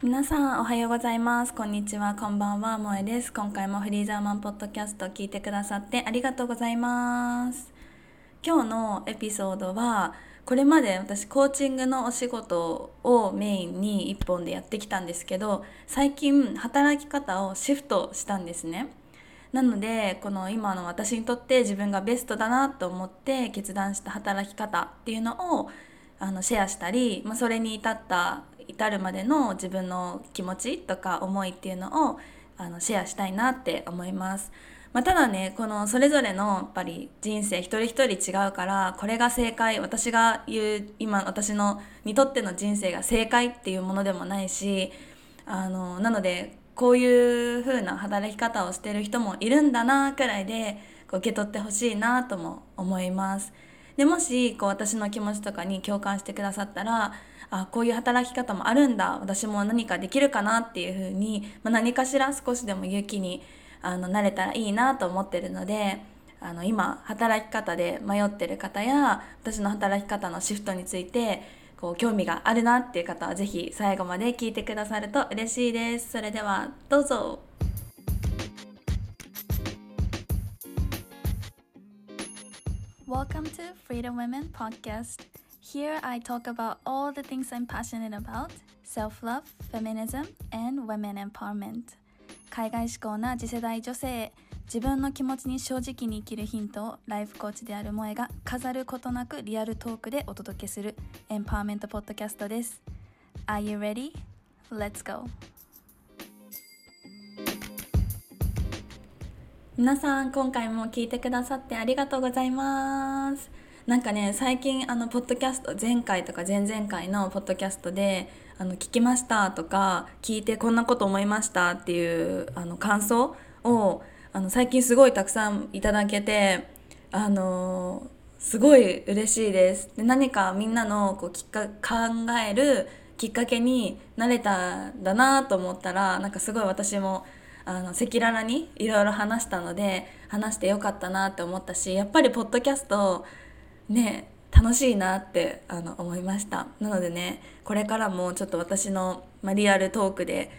皆さんおはようございます。こんにちは。こんばんは萌えです。今回もフリーザーマンポッドキャストを聞いてくださってありがとうございます。今日のエピソードはこれまで私コーチングのお仕事をメインに一本でやってきたんですけど最近働き方をシフトしたんですね。なのでこの今の私にとって自分がベストだなと思って決断した働き方っていうのをあのシェアしたり、まあ、それに至った至るまでの自分の気持ちとか思いっていうのをあのシェアしたいなって思います。まあ、ただねこのそれぞれのやっぱり人生一人一人違うからこれが正解私が言う今私のにとっての人生が正解っていうものでもないしあのなのでこういう風な働き方をしてる人もいるんだなくらいでこう受け取ってほしいなとも思います。でもしこう私の気持ちとかに共感してくださったらあこういう働き方もあるんだ私も何かできるかなっていうふうに、まあ、何かしら少しでも勇気にあのなれたらいいなと思ってるのであの今働き方で迷ってる方や私の働き方のシフトについてこう興味があるなっていう方は是非最後まで聞いてくださると嬉しいです。それではどうぞ Welcome to Freedom Women Podcast. Here I talk about all the things I'm passionate about self love, feminism, and women empowerment. 海外志向な次世代女性自分の気持ちに正直に生きるヒントをライフコーチである萌えが飾ることなくリアルトークでお届けするエンパワーメントポッドキャストです。Are you ready? Let's go! 皆さん今回も聞いてくださってありがとうございますなんかね最近あのポッドキャスト前回とか前々回のポッドキャストであの聞きましたとか聞いてこんなこと思いましたっていうあの感想をあの最近すごいたくさんいただけてあのすごい嬉しいです。で何かみんなのこうきっか考えるきっかけになれたんだなと思ったらなんかすごい私もあの赤裸々にいろいろ話したので話してよかったなって思ったしやっぱりポッドキャストね楽しいなってあの思いました。なのでねこれからもちょっと私の、ま、リアルトークで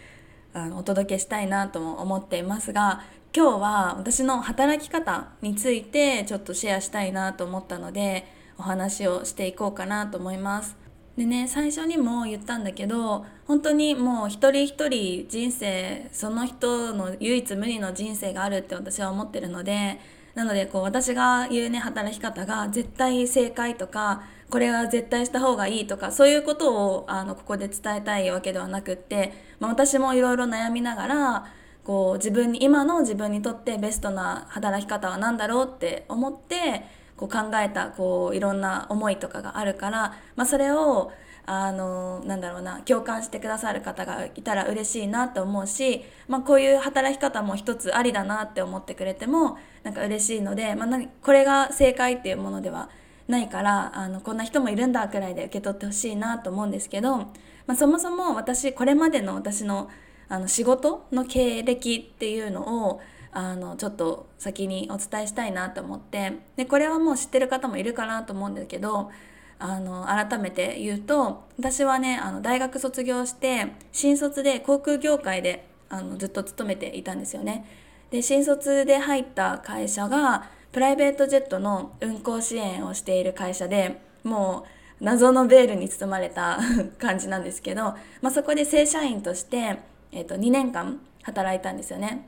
あのお届けしたいなとも思っていますが今日は私の働き方についてちょっとシェアしたいなと思ったのでお話をしていこうかなと思います。でね最初にも言ったんだけど本当にもう一人一人人生その人の唯一無二の人生があるって私は思ってるのでなのでこう私が言うね働き方が絶対正解とかこれは絶対した方がいいとかそういうことをあのここで伝えたいわけではなくって、まあ、私もいろいろ悩みながらこう自分に今の自分にとってベストな働き方は何だろうって思ってこう考えたこういろんな思いとかがあるから、まあ、それをあのなんだろうな共感してくださる方がいたら嬉しいなと思うし、まあ、こういう働き方も一つありだなって思ってくれてもなんか嬉しいので、まあ、これが正解っていうものではないからあのこんな人もいるんだくらいで受け取ってほしいなと思うんですけど、まあ、そもそも私これまでの私のあの仕事の経歴っていうのをあのちょっと先にお伝えしたいなと思ってでこれはもう知ってる方もいるかなと思うんですけどあの改めて言うと私はねあの大学卒業して新卒で航空業界であのずっと勤めていたんですよね。で新卒で入った会社がプライベートジェットの運航支援をしている会社でもう謎のベールに包まれた 感じなんですけど、まあ、そこで正社員として、えー、と2年間働いたんですよね。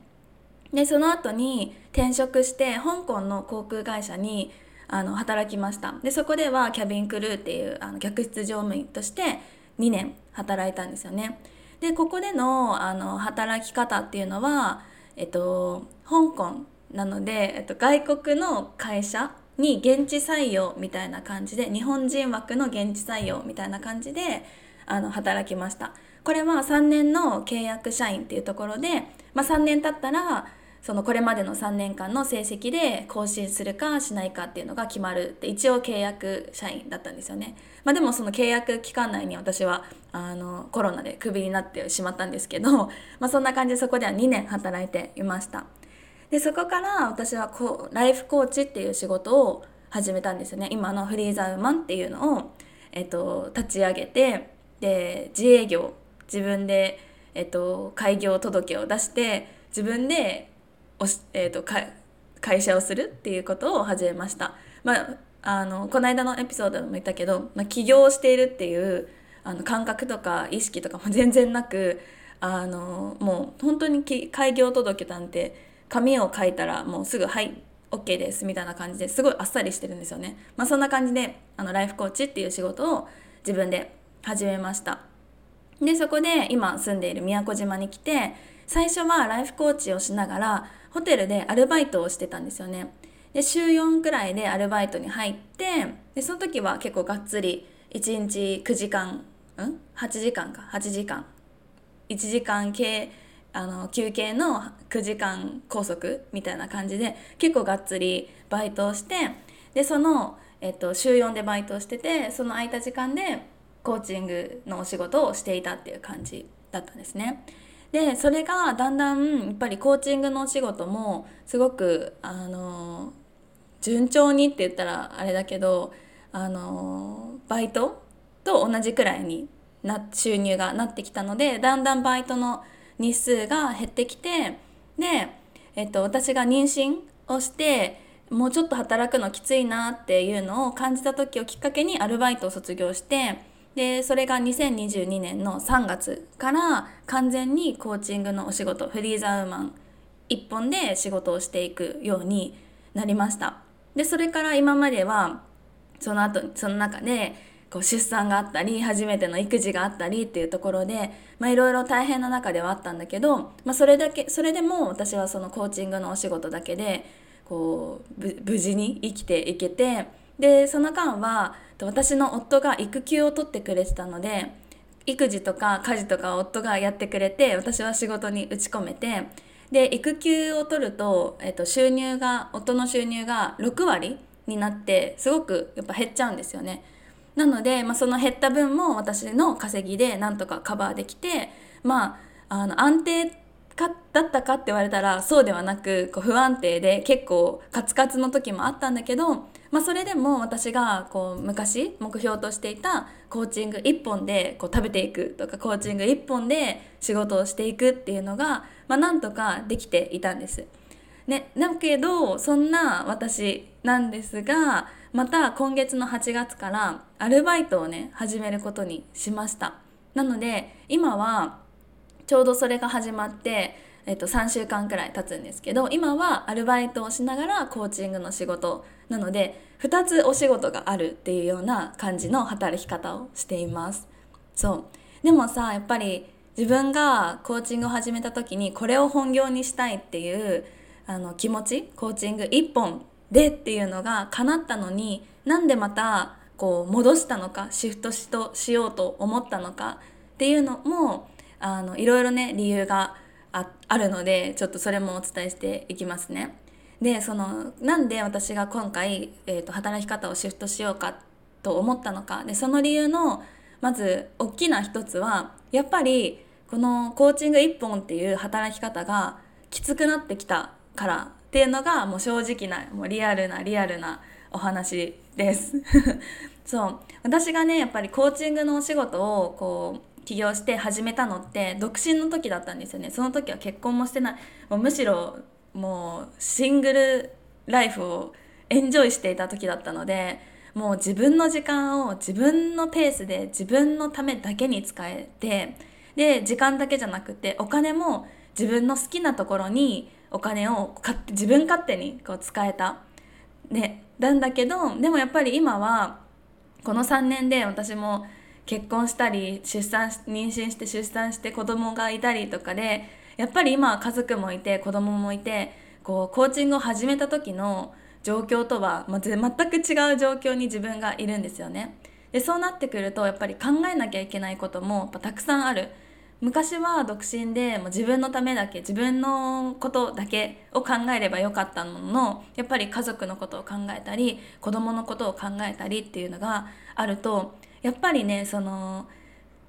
でその後に転職して香港の航空会社にあの働きました。でそこではキャビンクルーっていうあの客室乗務員として2年働いたんですよね。でここでのあの働き方っていうのは、えっと、香港なので、えっと、外国の会社に現地採用みたいな感じで日本人枠の現地採用みたいな感じであの働きました。これは3年の契約社員っていうところで、まあ、3年経ったらそのこれまでの3年間の成績で更新するかしないかっていうのが決まるって一応契約社員だったんですよね。まあ、でもその契約期間内に私はあのコロナでクビになってしまったんですけど、まあ、そんな感じでそこでは2年働いていました。でそこから私はこうライフコーチっていう仕事を始めたんですよね。今のフリーザウマンっていうのを、えっと、立ち上げてで自営業自分で、えっと、開業届を出して自分でおし、えっと、か会社をするっていうことを始めました。まああのこの間のエピソードでも言ったけど、まあ、起業しているっていうあの感覚とか意識とかも 全然なくあのもう本当に開業届なんて紙を書いたらもうすぐ「はい OK です」みたいな感じですごいあっさりしてるんですよね。まあ、そんな感じであのライフコーチっていう仕事を自分で始めました。でそこで今住んでいる宮古島に来て最初はライフコーチをしながらホテルでアルバイトをしてたんですよね。で週4くらいでアルバイトに入ってでその時は結構がっつり1日9時間うん？8時間か8時間1時間系あの休憩の9時間拘束みたいな感じで結構がっつりバイトをしてでその、えっと、週4でバイトをしててその空いた時間でコーチングのお仕事をしていたっていう感じだったんですね。でそれがだんだんやっぱりコーチングのお仕事もすごくあの順調にって言ったらあれだけどあのバイトと同じくらいにな収入がなってきたのでだんだんバイトの日数が減ってきてで、えっと、私が妊娠をしてもうちょっと働くのきついなっていうのを感じた時をきっかけにアルバイトを卒業してでそれが2022年の3月から完全にコーチングのお仕事フリーザウーマン一本で仕事をしていくようになりました。でそれから今まではその後その中でこう出産があったり初めての育児があったりっていうところでいろいろ大変な中ではあったんだけど、まあ、それだけそれでも私はそのコーチングのお仕事だけでこう無事に生きていけてでその間は私の夫が育休を取ってくれてたので育児とか家事とか夫がやってくれて私は仕事に打ち込めてで育休を取ると、えっと、収入が夫の収入が6割になってすごくやっぱ減っちゃうんですよね。なので、まあ、その減った分も私の稼ぎでなんとかカバーできてまああの安定かだったかって言われたらそうではなくこう不安定で結構カツカツの時もあったんだけどまあ、それでも私がこう昔目標としていたコーチング1本でこう食べていくとかコーチング1本で仕事をしていくっていうのが、まあ、なんとかできていたんです。ね、だけどそんな私なんですがまた今月の8月からアルバイトをね始めることにしましたなので今はちょうどそれが始まってえっと、3週間くらい経つんですけど今はアルバイトをしながらコーチングの仕事なので2つお仕事があるっていうような感じの働き方をしていますそうでもさやっぱり自分がコーチングを始めた時にこれを本業にしたいっていうあの気持ちコーチング1本でっていうのが叶ったのになんでまたこう戻したのかシフトしとしようと思ったのかっていうのもあのいろいろね理由がああるのでちょっとそれもお伝えしていきますね。でそのなんで私が今回、えーと、働き方をシフトしようかと思ったのか。でその理由のまず大きな一つはやっぱりこのコーチング1本っていう働き方がきつくなってきたからっていうのがもう正直なもうリアルなリアルなお話です。そう。私がねやっぱりコーチングのお仕事をこう起業して始めたのって独身の時だったんですよね。その時は結婚もしてない。もうむしろもうシングルライフをエンジョイしていた時だったのでもう自分の時間を自分のペースで自分のためだけに使えてで時間だけじゃなくてお金も自分の好きなところにお金を自分勝手にこう使えた。でなんだけどでもやっぱり今はこの3年で私も結婚したり出産妊娠して出産して子供がいたりとかでやっぱり今家族もいて子供もいてこうコーチングを始めた時の状況とは、ま全く違う状況に自分がいるんですよね。でそうなってくるとやっぱり考えなきゃいけないこともやっぱたくさんある。昔は独身でもう自分のためだけ自分のことだけを考えればよかったもののやっぱり家族のことを考えたり子供のことを考えたりっていうのがあるとやっぱりねその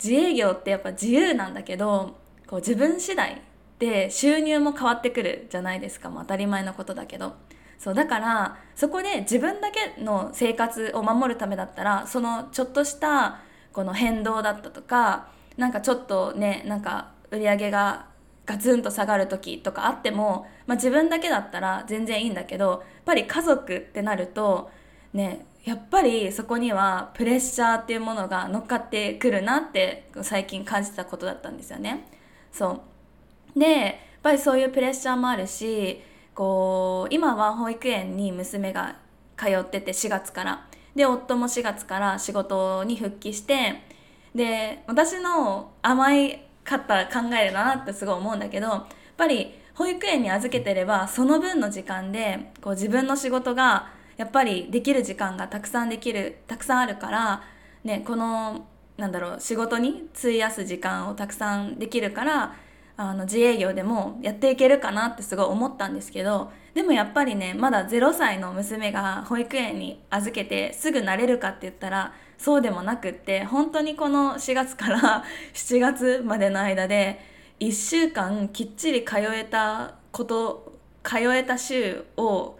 自営業ってやっぱ自由なんだけどこう自分次第で収入も変わってくるじゃないですか。もう当たり前のことだけど。そうだからそこで自分だけの生活を守るためだったらそのちょっとしたこの変動だったとかなんかちょっとねなんか売り上げがガツンと下がる時とかあっても、まあ、自分だけだったら全然いいんだけどやっぱり家族ってなるとねやっぱりそこにはプレッシャーっていうものが乗っかってくるなって最近感じたことだったんですよね。そう。でやっぱりそういうプレッシャーもあるしこう今は保育園に娘が通ってて4月から。で夫も4月から仕事に復帰してで私の甘いかった考えだなってすごい思うんだけどやっぱり保育園に預けてればその分の時間でこう自分の仕事がやっぱりできる時間がたくさんできるたくさんあるから、ね、このなんだろう仕事に費やす時間をたくさんできるからあの自営業でもやっていけるかなってすごい思ったんですけどでもやっぱりねまだ0歳の娘が保育園に預けてすぐ慣れるかって言ったらそうでもなくって本当にこの4月から 7月までの間で1週間きっちり通えたこと通えた週を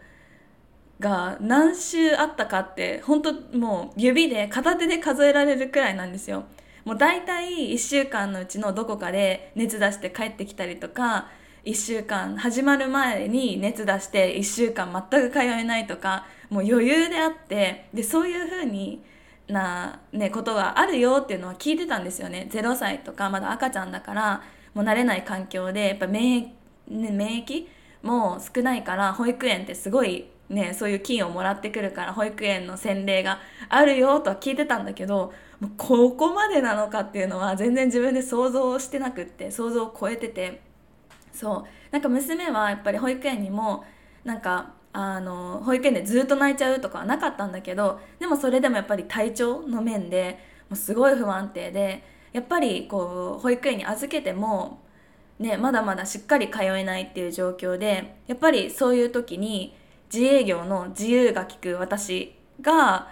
が何週あったかって本当もう指で片手で数えられるくらいなんですよ。もう大体1週間のうちのどこかで熱出して帰ってきたりとか1週間始まる前に熱出して1週間全く通えないとかもう余裕であってでそういう風にな、ね、ことがあるよっていうのは聞いてたんですよね。0歳とかまだ赤ちゃんだからもう慣れない環境でやっぱ免疫,、ね、免疫も少ないから保育園ってすごいね、そういう金をもらってくるから保育園の洗礼があるよとは聞いてたんだけどここまでなのかっていうのは全然自分で想像してなくって想像を超えてて。そう。なんか娘はやっぱり保育園にもなんかあの保育園でずっと泣いちゃうとかはなかったんだけどでもそれでもやっぱり体調の面でもうすごい不安定でやっぱりこう保育園に預けても、ね、まだまだしっかり通えないっていう状況でやっぱりそういう時に自営業の自由が利く私が、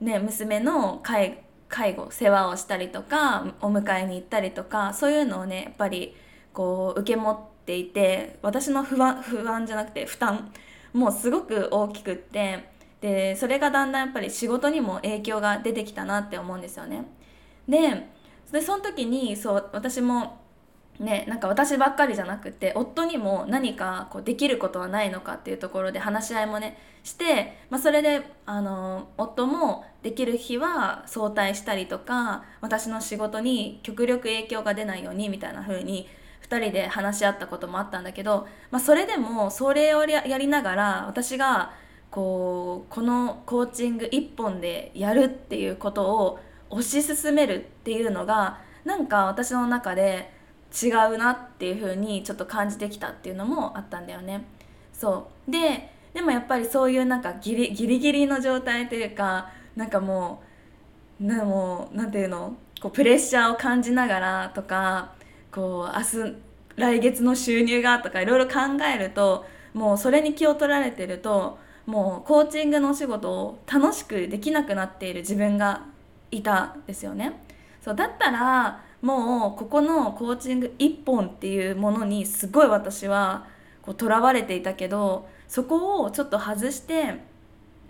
ね、娘の介介護世話をしたりとかお迎えに行ったりとかそういうのをねやっぱりこう受け持っていて私の不安不安じゃなくて負担もすごく大きくってでそれがだんだんやっぱり仕事にも影響が出てきたなって思うんですよね。ででその時にそう私もね、なんか私ばっかりじゃなくて夫にも何かこうできることはないのかっていうところで話し合いもねして、まあ、それであの夫もできる日は早退したりとか私の仕事に極力影響が出ないようにみたいな風に2人で話し合ったこともあったんだけど、まあ、それでもそれをやりながら私がこうこのコーチング1本でやるっていうことを推し進めるっていうのがなんか私の中で違うなっていう風にちょっと感じてきたっていうのもあったんだよね。そうででもやっぱりそういうなんかギリギリギリの状態というかなんかもうなもうなんていうの？こうプレッシャーを感じながらとかこう明日来月の収入がとかいろいろ考えるともうそれに気を取られてるともうコーチングのお仕事を楽しくできなくなっている自分がいたんですよね。そうだったらもうここのコーチング1本っていうものにすごい私はこう囚われていたけどそこをちょっと外して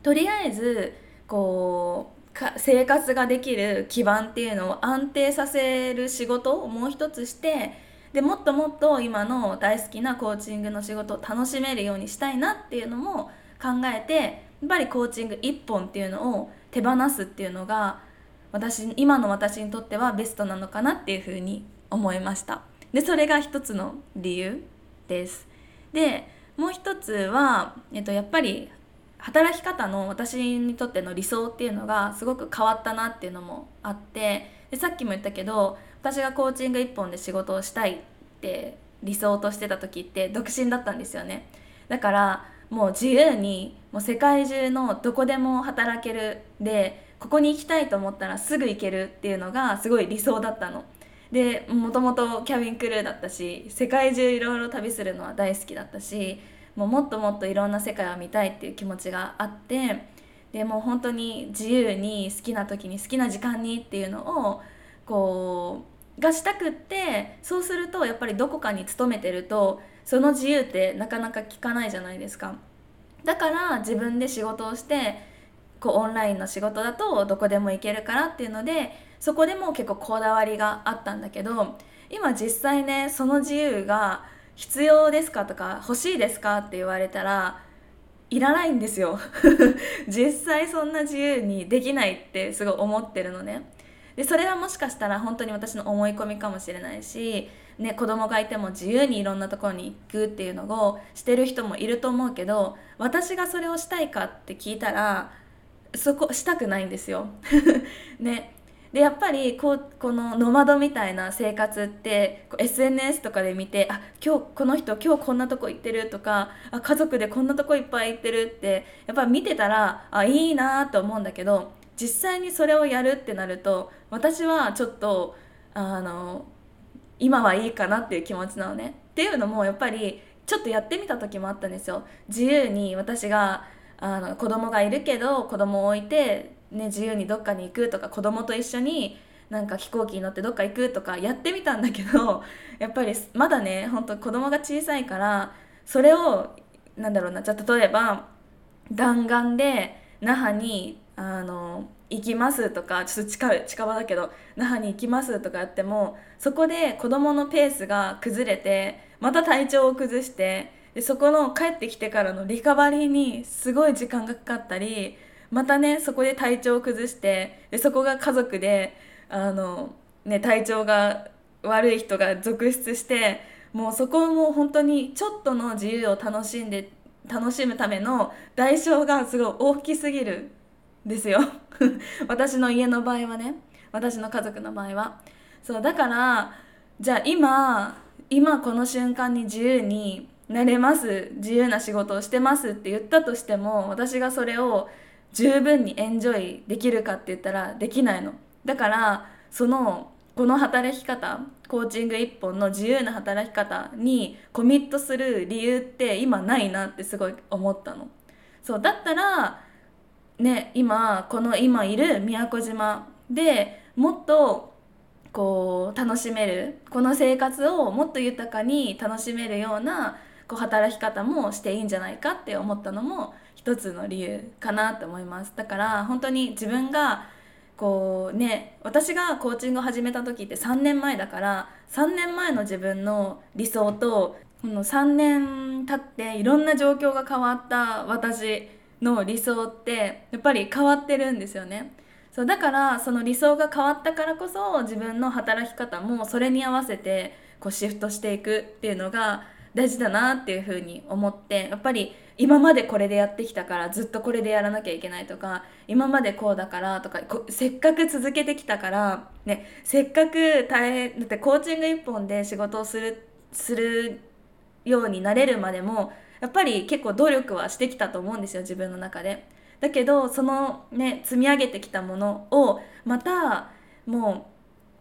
とりあえずこうか生活ができる基盤っていうのを安定させる仕事をもう一つしてでもっともっと今の大好きなコーチングの仕事を楽しめるようにしたいなっていうのも考えてやっぱりコーチング1本っていうのを手放すっていうのが私今の私にとってはベストなのかなっていうふうに思いました。でそれが一つの理由です。でもう一つは、えっと、やっぱり働き方の私にとっての理想っていうのがすごく変わったなっていうのもあってでさっきも言ったけど私がコーチング一本で仕事をしたいって理想としてた時って独身だったんですよね。だからもう自由にもう世界中のどこでも働ける。でここに行きたいと思ったらすぐ行けるっていうのがすごい理想だったの。でもともとキャビンクルーだったし世界中いろいろ旅するのは大好きだったしもうもっともっといろんな世界を見たいっていう気持ちがあってでもう本当に自由に好きな時に好きな時間にっていうのをこうがしたくってそうするとやっぱりどこかに勤めてるとその自由ってなかなか聞かないじゃないですか。だから自分で仕事をしてこうオンラインの仕事だとどこでも行けるからっていうのでそこでも結構こだわりがあったんだけど今実際ねその自由が必要ですかとか欲しいですかって言われたらいらないんですよ。実際そんな自由にできないってすごい思ってるのね。でそれはもしかしたら本当に私の思い込みかもしれないし、ね、子供がいても自由にいろんなところに行くっていうのをしてる人もいると思うけど私がそれをしたいかって聞いたらそこしたくないんですよ ねでやっぱりこうこのノマドみたいな生活って SNS とかで見てあ今日この人今日こんなとこ行ってるとかあ家族でこんなとこいっぱい行ってるってやっぱ見てたらあいいなと思うんだけど実際にそれをやるってなると私はちょっとあの今はいいかなっていう気持ちなのね。っていうのもやっぱりちょっとやってみた時もあったんですよ。自由に私があの子供がいるけど子供を置いてね、自由にどっかに行くとか子供と一緒になんか飛行機に乗ってどっか行くとかやってみたんだけど やっぱりまだね本当子供が小さいからそれをなんだろうなじゃ例えば弾丸で那覇にあの行きますとかちょっと近近場だけど那覇に行きますとかやってもそこで子供のペースが崩れてまた体調を崩してでそこの帰ってきてからのリカバリーにすごい時間がかかったりまたねそこで体調を崩してでそこが家族であの、ね、体調が悪い人が続出してもうそこも本当にちょっとの自由を楽しんで楽しむための代償がすごい大きすぎるんですよ。私の家の場合はね私の家族の場合は。そうだからじゃあ今今この瞬間に自由になれます。自由な仕事をしてますって言ったとしても私がそれを十分にエンジョイできるかって言ったらできないの。だからそのこの働き方コーチング一本の自由な働き方にコミットする理由って今ないなってすごい思ったの。そうだったらね今この今いる宮古島でもっとこう楽しめるこの生活をもっと豊かに楽しめるようなこう働き方もしていいんじゃないかって思ったのも一つの理由かなと思いますだから本当に自分がこうね私がコーチングを始めた時って3年前だから3年前の自分の理想とこの3年経っていろんな状況が変わった私の理想ってやっぱり変わってるんですよね。そうだからその理想が変わったからこそ自分の働き方もそれに合わせてこうシフトしていくっていうのが大事だなっていうふうに思ってやっぱり今までこれでやってきたからずっとこれでやらなきゃいけないとか今までこうだからとかせっかく続けてきたからねせっかく大変だってコーチング一本で仕事をするするようになれるまでもやっぱり結構努力はしてきたと思うんですよ自分の中で。だけどそのね積み上げてきたものをまたも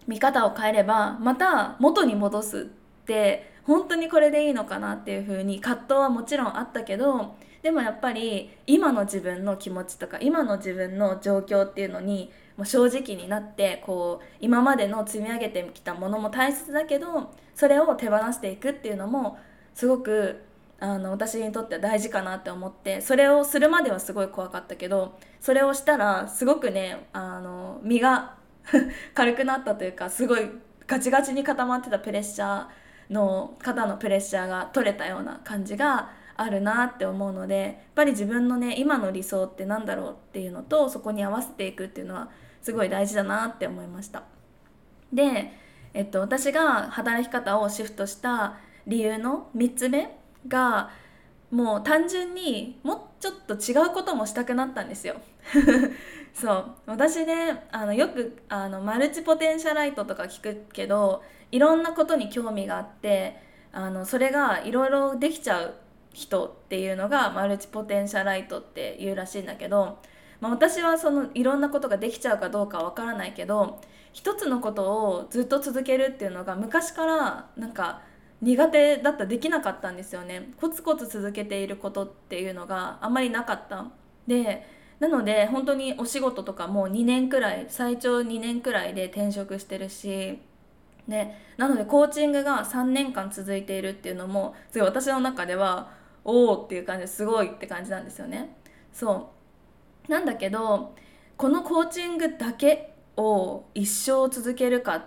う見方を変えればまた元に戻すって本当にこれでいいのかなっていう風に葛藤はもちろんあったけどでもやっぱり今の自分の気持ちとか今の自分の状況っていうのにもう正直になってこう今までの積み上げてきたものも大切だけどそれを手放していくっていうのもすごくあの私にとっては大事かなって思ってそれをするまではすごい怖かったけどそれをしたらすごくねあの身が 軽くなったというかすごいガチガチに固まってたプレッシャーの肩のプレッシャーが取れたような感じがあるなって思うのでやっぱり自分のね今の理想って何だろうっていうのとそこに合わせていくっていうのはすごい大事だなって思いました。で、えっと、私が働き方をシフトした理由の3つ目がもう単純にもうちょっと違うこともしたくなったんですよ。そう私ねあのよくあのマルチポテンシャライトとか聞くけどいろんなことに興味があってあのそれがいろいろできちゃう人っていうのがマルチポテンシャライトっていうらしいんだけど、まあ、私はそのいろんなことができちゃうかどうかわからないけど一つのことをずっと続けるっていうのが昔からなんか苦手だったできなかったんですよね。コツコツ続けていることっていうのがあんまりなかった。でなので本当にお仕事とかも2年くらい最長2年くらいで転職してるしね、なのでコーチングが3年間続いているっていうのもすごい私の中ではおおっていう感じですごいって感じなんですよね。そう。なんだけどこのコーチングだけを一生続けるかっ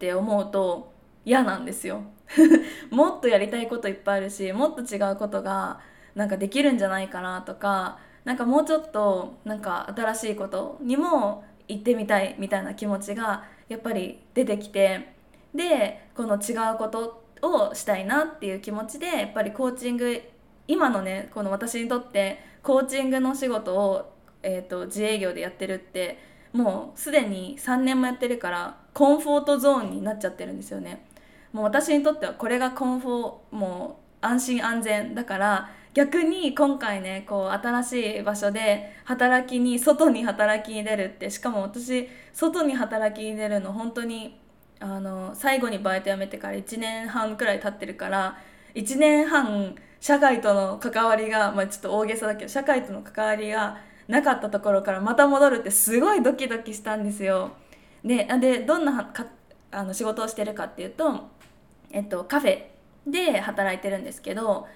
て思うと嫌なんですよ。もっとやりたいこといっぱいあるしもっと違うことがなんかできるんじゃないかなとかなんかもうちょっとなんか新しいことにも行ってみたいみたいな気持ちがやっぱり出てきてでこの違うことをしたいなっていう気持ちでやっぱりコーチング今のねこの私にとってコーチングの仕事を、えーと、自営業でやってるってもうすでに3年もやってるからコンフォートゾーンになっちゃってるんですよね。もう私にとってはこれがコンフォもう安心安全だから逆に今回ねこう新しい場所で働きに外に働きに出るってしかも私外に働きに出るの本当にあの最後にバイト辞めてから1年半くらい経ってるから1年半社会との関わりが、まあ、ちょっと大げさだけど社会との関わりがなかったところからまた戻るってすごいドキドキしたんですよ。ででどんなかあの仕事をしてるかっていうと、えっと、カフェで働いてるんですけど、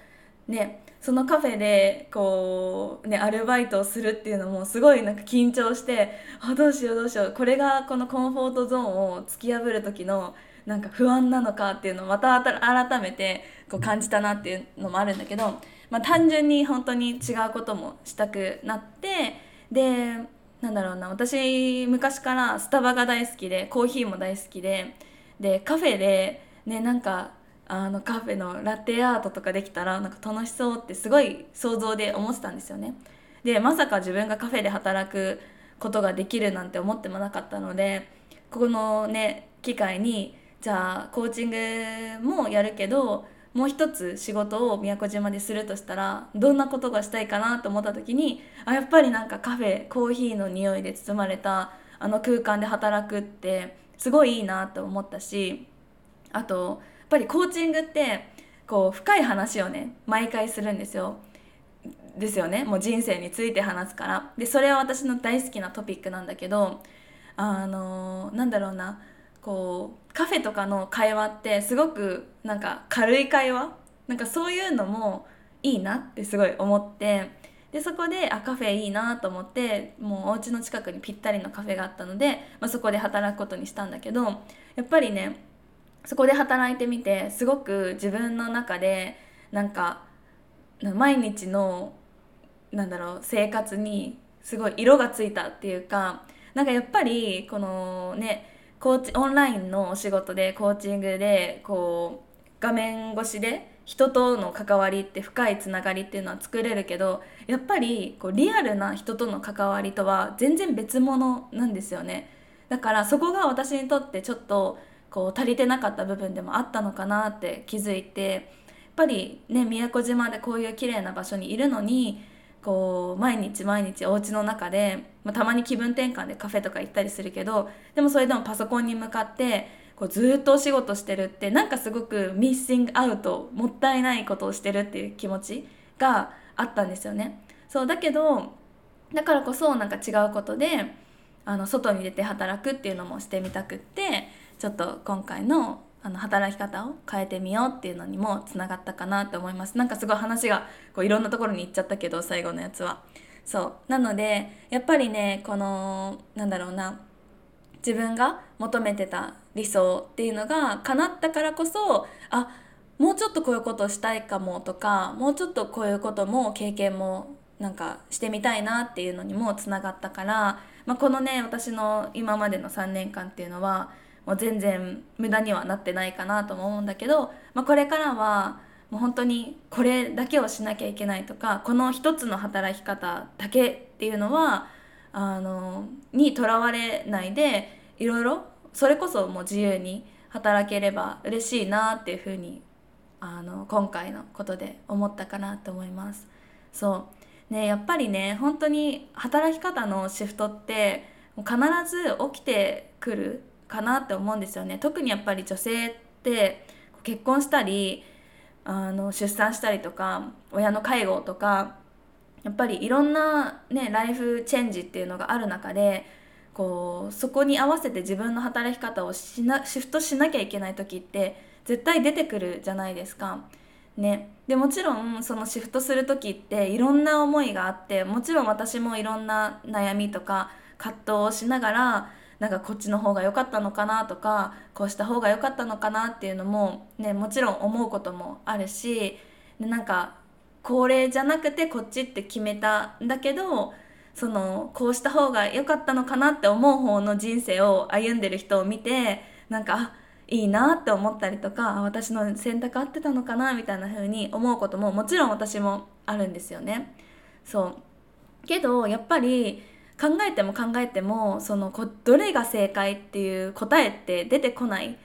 ね、そのカフェでこう、ね、アルバイトをするっていうのもすごいなんか緊張してあどうしようどうしようこれがこのコンフォートゾーンを突き破る時のなんか不安なのかっていうのをまた改めてこう感じたなっていうのもあるんだけど、まあ、単純に本当に違うこともしたくなってでなんだろうな私昔からスタバが大好きでコーヒーも大好きででカフェでねなんかあのカフェのラテアートとかできたらなんか楽しそうってすごい想像で思ってたんですよね。でまさか自分がカフェで働くことができるなんて思ってもなかったのでこのね機会にじゃあコーチングもやるけどもう一つ仕事を宮古島でするとしたらどんなことがしたいかなと思った時にあやっぱりなんかカフェコーヒーの匂いで包まれたあの空間で働くってすごいいいなと思ったしあとぱりコーチングってこう深い話をね毎回するんですよ。ですよね。もう人生について話すから。でそれは私の大好きなトピックなんだけどあのなんだろうな。こうカフェとかの会話ってすごくなんか軽い会話？なんかそういうのもいいなってすごい思ってでそこであカフェいいなと思ってもうお家の近くにぴったりのカフェがあったので、まあ、そこで働くことにしたんだけどやっぱりねそこで働いてみてすごく自分の中でなんか毎日のなんだろう生活にすごい色がついたっていうかなんかやっぱりこのねコーチオンラインのお仕事でコーチングでこう画面越しで人との関わりって深いつながりっていうのは作れるけどやっぱりこうリアルな人との関わりとは全然別物なんですよね。だからそこが私にとってちょっとこう足りてなかった部分でもあったのかなって気づいてやっぱりね宮古島でこういう綺麗な場所にいるのにこう毎日毎日お家の中で、まあ、たまに気分転換でカフェとか行ったりするけどでもそれでもパソコンに向かってこうずっとお仕事してるってなんかすごくミッシングアウトもったいないことをしてるっていう気持ちがあったんですよね。そうだけどだからこそなんか違うことであの外に出て働くっていうのもしてみたくってちょっと今回のあの働き方を変えてみようっていうのにもつながったかなと思います。なんかすごい話がこういろんなところに行っちゃったけど最後のやつは。そう。なのでやっぱりねこのなんだろうな。自分が求めてた理想っていうのが叶ったからこそあもうちょっとこういうことをしたいかもとかもうちょっとこういうことも経験もなんかしてみたいなっていうのにもつながったから、まあ、このね私の今までの3年間っていうのはもう全然無駄にはなってないかなとも思うんだけど、まあ、これからはもう本当にこれだけをしなきゃいけないとかこの一つの働き方だけっていうのはあのにとらわれないでいろいろそれこそもう自由に働ければ嬉しいなっていうふうにあの今回のことで思ったかなと思います。そうねやっぱりね本当に働き方のシフトって必ず起きてくるかなって思うんですよね特にやっぱり女性って結婚したりあの出産したりとか親の介護とかやっぱりいろんなねライフチェンジっていうのがある中でこうそこに合わせて自分の働き方をしなシフトしなきゃいけない時って絶対出てくるじゃないですか。ね、でもちろんそのシフトする時っていろんな思いがあってもちろん私もいろんな悩みとか葛藤をしながらなんかこっちの方が良かったのかなとかこうした方が良かったのかなっていうのもねもちろん思うこともあるしでなんかこれじゃなくてこっちって決めたんだけどそのこうした方が良かったのかなって思う方の人生を歩んでる人を見てなんかあいいなって思ったりとか私の選択合ってたのかなみたいな風に思うことももちろん私もあるんですよね。そうけどやっぱり考えても考えてもそのこどれが正解っていう答えって出てこない。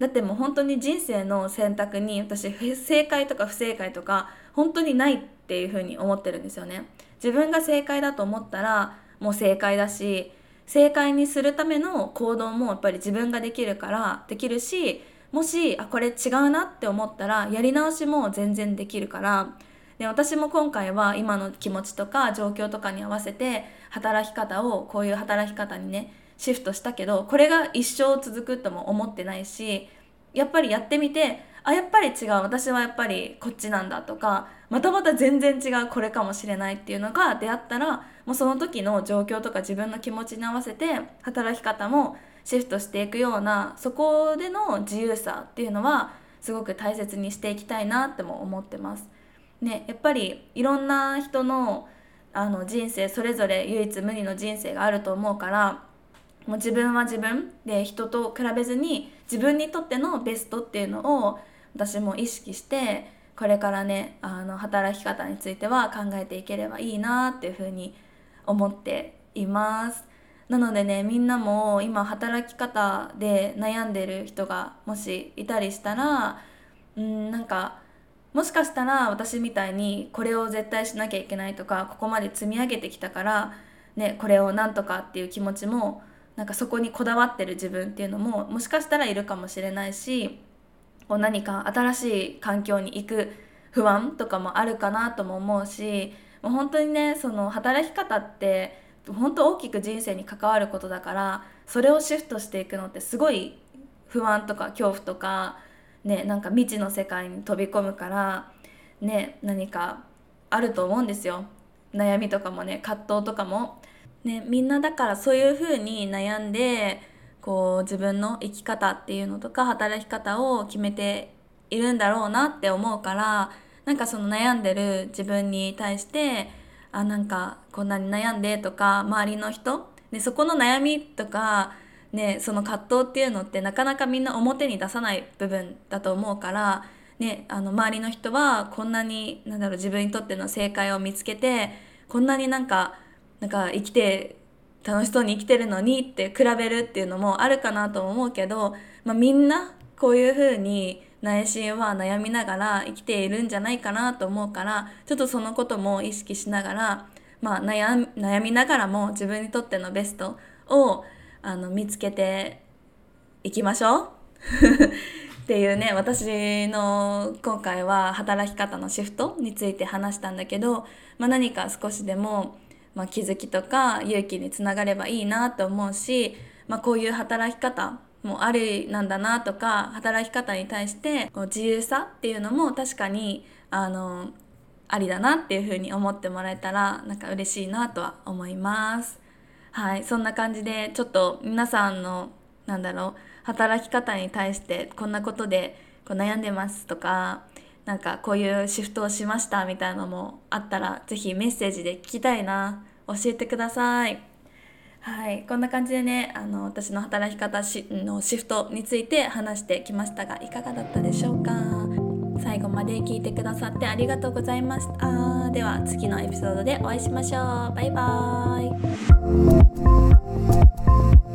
だってもう本当に人生の選択に私正解とか不正解とか本当にないっていうふうに思ってるんですよね。自分が正解だと思ったらもう正解だし正解にするための行動もやっぱり自分ができるからできるしもしあこれ違うなって思ったらやり直しも全然できるからで私も今回は今の気持ちとか状況とかに合わせて働き方をこういう働き方にねシフトしたけどこれが一生続くとも思ってないしやっぱりやってみてあやっぱり違う私はやっぱりこっちなんだとかまたまた全然違うこれかもしれないっていうのが出会ったらもうその時の状況とか自分の気持ちに合わせて働き方もシフトしていくようなそこでの自由さっていうのはすごく大切にしていきたいなっても思ってます。ね、やっぱりいろんな人のあの人生それぞれ唯一無二の人生があると思うからもう自分は自分で人と比べずに自分にとってのベストっていうのを私も意識してこれからねあの働き方については考えていければいいなっていうふうに思っています。なのでねみんなも今働き方で悩んでる人がもしいたりしたらうんなんかもしかしたら私みたいにこれを絶対しなきゃいけないとかここまで積み上げてきたから、ね、これをなんとかっていう気持ちもなんかそこにこだわってる自分っていうのももしかしたらいるかもしれないしこう何か新しい環境に行く不安とかもあるかなとも思うしもう本当にねその働き方って本当大きく人生に関わることだからそれをシフトしていくのってすごい不安とか恐怖とかねなんか未知の世界に飛び込むからね何かあると思うんですよ悩みとかもね葛藤とかも。ね、みんなだからそういうふうに悩んでこう自分の生き方っていうのとか働き方を決めているんだろうなって思うからなんかその悩んでる自分に対してあなんかこんなに悩んでとか周りの人でそこの悩みとかね、その葛藤っていうのってなかなかみんな表に出さない部分だと思うから、ね、あの周りの人はこんなになんだろう自分にとっての正解を見つけてこんなになんかなんか生きて楽しそうに生きてるのにって比べるっていうのもあるかなと思うけど、まあ、みんなこういうふうに内心は悩みながら生きているんじゃないかなと思うからちょっとそのことも意識しながら、まあ悩、悩みながらも自分にとってのベストをあの見つけていきましょう っていうね私の今回は働き方のシフトについて話したんだけど、まあ、何か少しでも、まあ、気づきとか勇気につながればいいなと思うし、まあ、こういう働き方もありなんだなとか働き方に対してこう自由さっていうのも確かにあのありだなっていうふうに思ってもらえたらなんか嬉しいなとは思います。はいそんな感じでちょっと皆さんのなんだろう働き方に対してこんなことでこう悩んでますとかなんかこういうシフトをしましたみたいなのもあったら是非メッセージで聞きたいな教えてください。はい、こんな感じでねあの私の働き方しのシフトについて話してきましたがいかがだったでしょうか？最後まで聞いてくださってありがとうございました。では次のエピソードでお会いしましょう。バイバーイ。